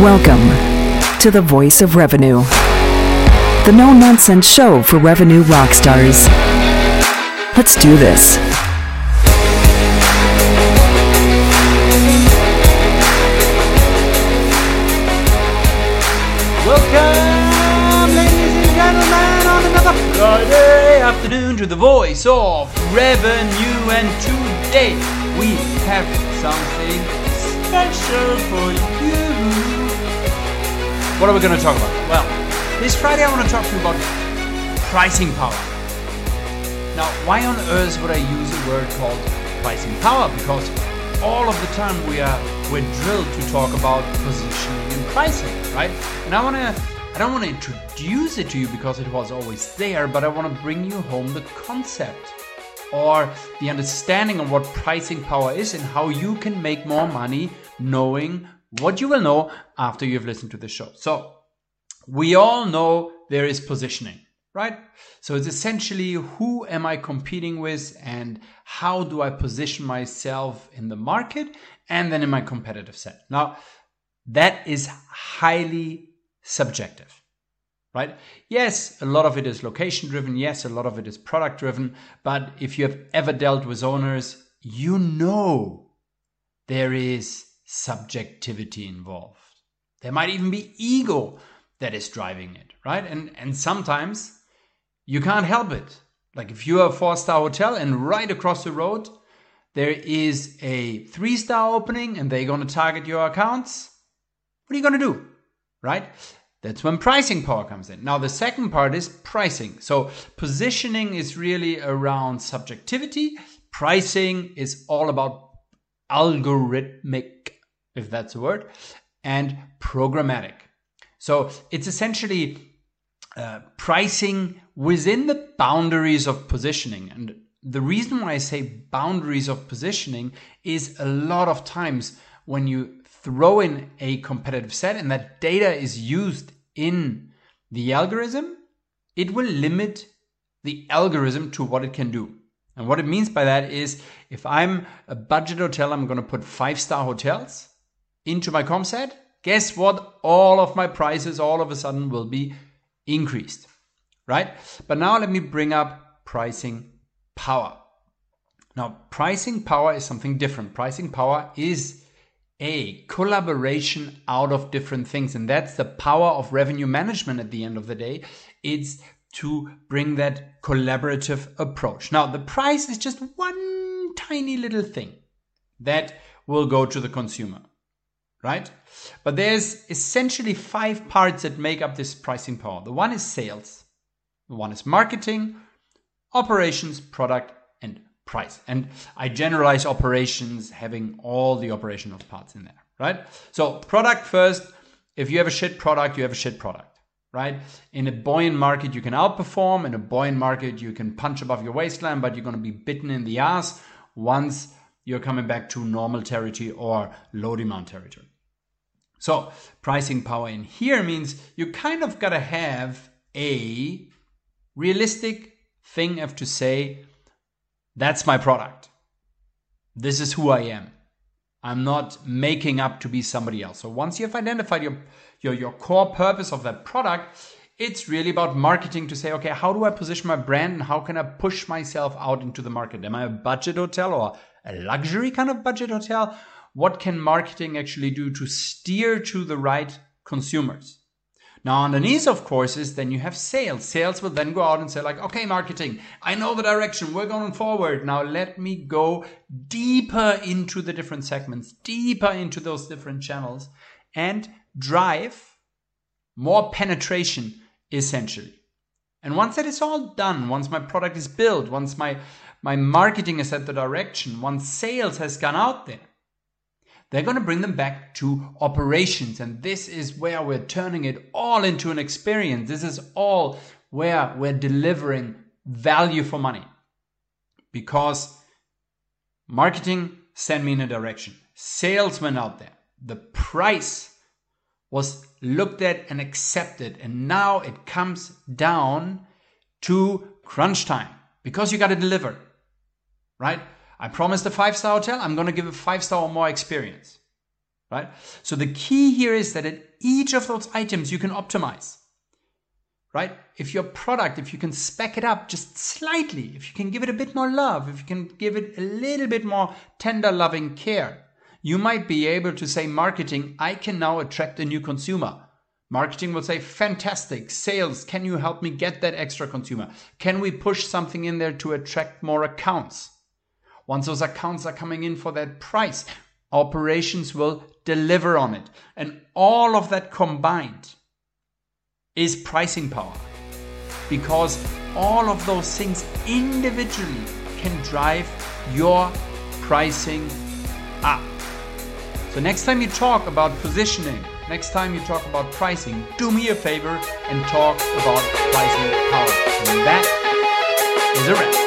Welcome to the Voice of Revenue, the no nonsense show for revenue rock stars. Let's do this. Welcome, ladies and gentlemen, on another Friday afternoon to the voice of revenue. And today we have something special for you. What are we going to talk about? Well, this Friday I want to talk to you about pricing power. Now, why on earth would I use a word called pricing power? Because all of the time we are we're drilled to talk about positioning and pricing, right? And I want to I don't want to introduce it to you because it was always there, but I want to bring you home the concept or the understanding of what pricing power is and how you can make more money knowing what you will know after you've listened to the show. So, we all know there is positioning, right? So it's essentially who am I competing with and how do I position myself in the market and then in my competitive set. Now, that is highly subjective, right? Yes, a lot of it is location driven. Yes, a lot of it is product driven. But if you have ever dealt with owners, you know there is subjectivity involved. There might even be ego that is driving it, right? And and sometimes you can't help it. Like if you're a four-star hotel and right across the road there is a three-star opening and they're going to target your accounts, what are you going to do? Right? That's when pricing power comes in. Now, the second part is pricing. So, positioning is really around subjectivity. Pricing is all about algorithmic, if that's a word, and programmatic. So, it's essentially uh, pricing within the boundaries of positioning. And the reason why I say boundaries of positioning is a lot of times when you throw in a competitive set and that data is used in the algorithm, it will limit the algorithm to what it can do. And what it means by that is if I'm a budget hotel, I'm going to put five star hotels into my comp set. Guess what? All of my prices all of a sudden will be increased, right? But now let me bring up pricing power. Now, pricing power is something different. Pricing power is a collaboration out of different things. And that's the power of revenue management at the end of the day. It's to bring that collaborative approach. Now, the price is just one tiny little thing that will go to the consumer, right? But there's essentially five parts that make up this pricing power. The one is sales, the one is marketing, operations, product, and price. And I generalize operations having all the operational parts in there, right? So, product first. If you have a shit product, you have a shit product, right? In a buoyant market, you can outperform. In a buoyant market, you can punch above your waistline, but you're going to be bitten in the ass once you're coming back to normal territory or low demand territory. So, pricing power in here means you kind of got to have a realistic thing of to say that's my product. This is who I am. I'm not making up to be somebody else. So once you've identified your, your, your core purpose of that product, it's really about marketing to say, okay, how do I position my brand and how can I push myself out into the market? Am I a budget hotel or a luxury kind of budget hotel? What can marketing actually do to steer to the right consumers? Now, underneath, of course, is then you have sales. Sales will then go out and say, like, okay, marketing, I know the direction, we're going forward. Now, let me go deeper into the different segments, deeper into those different channels, and drive more penetration essentially. And once that is all done, once my product is built, once my, my marketing is set the direction, once sales has gone out there, they're going to bring them back to operations. And this is where we're turning it all into an experience. This is all where we're delivering value for money. Because marketing sent me in a direction, sales went out there, the price was looked at and accepted. And now it comes down to crunch time because you got to deliver, right? I promised a five star hotel, I'm going to give a five star or more experience. right? So the key here is that at each of those items you can optimize, right? If your product, if you can spec it up just slightly, if you can give it a bit more love, if you can give it a little bit more tender loving care, you might be able to say marketing, I can now attract a new consumer. Marketing will say, fantastic. Sales, can you help me get that extra consumer? Can we push something in there to attract more accounts? Once those accounts are coming in for that price, operations will deliver on it. And all of that combined is pricing power because all of those things individually can drive your pricing up. So, next time you talk about positioning, next time you talk about pricing, do me a favor and talk about pricing power. And that is a wrap.